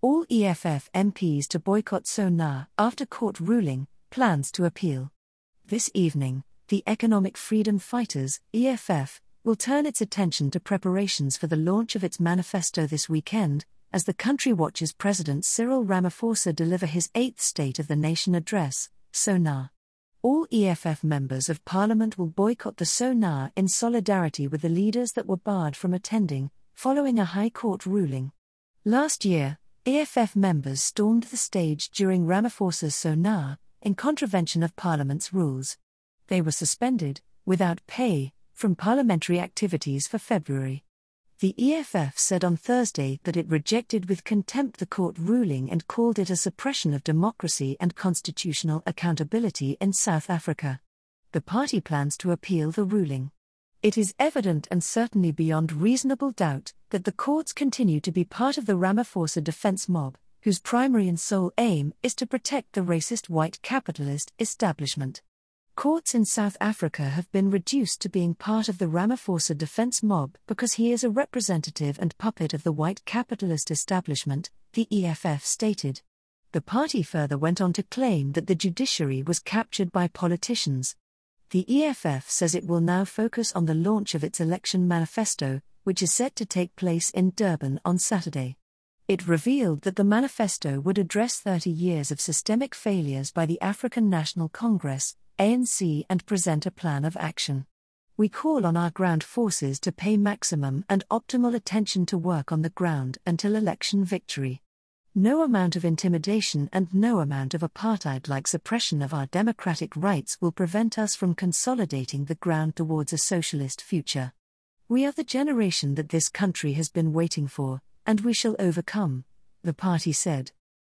All EFF MPs to boycott SONA after court ruling, plans to appeal. This evening, the Economic Freedom Fighters, EFF, will turn its attention to preparations for the launch of its manifesto this weekend, as the country watches President Cyril Ramaphosa deliver his eighth State of the Nation address, SONA. All EFF members of parliament will boycott the SONA in solidarity with the leaders that were barred from attending, following a High Court ruling. Last year, EFF members stormed the stage during Ramaphosa's SONA, in contravention of Parliament's rules. They were suspended, without pay, from parliamentary activities for February. The EFF said on Thursday that it rejected with contempt the court ruling and called it a suppression of democracy and constitutional accountability in South Africa. The party plans to appeal the ruling. It is evident and certainly beyond reasonable doubt that the courts continue to be part of the Ramaphosa defense mob, whose primary and sole aim is to protect the racist white capitalist establishment. Courts in South Africa have been reduced to being part of the Ramaphosa defense mob because he is a representative and puppet of the white capitalist establishment, the EFF stated. The party further went on to claim that the judiciary was captured by politicians. The EFF says it will now focus on the launch of its election manifesto, which is set to take place in Durban on Saturday. It revealed that the manifesto would address 30 years of systemic failures by the African National Congress, ANC and present a plan of action. We call on our ground forces to pay maximum and optimal attention to work on the ground until election victory. No amount of intimidation and no amount of apartheid like suppression of our democratic rights will prevent us from consolidating the ground towards a socialist future. We are the generation that this country has been waiting for, and we shall overcome, the party said.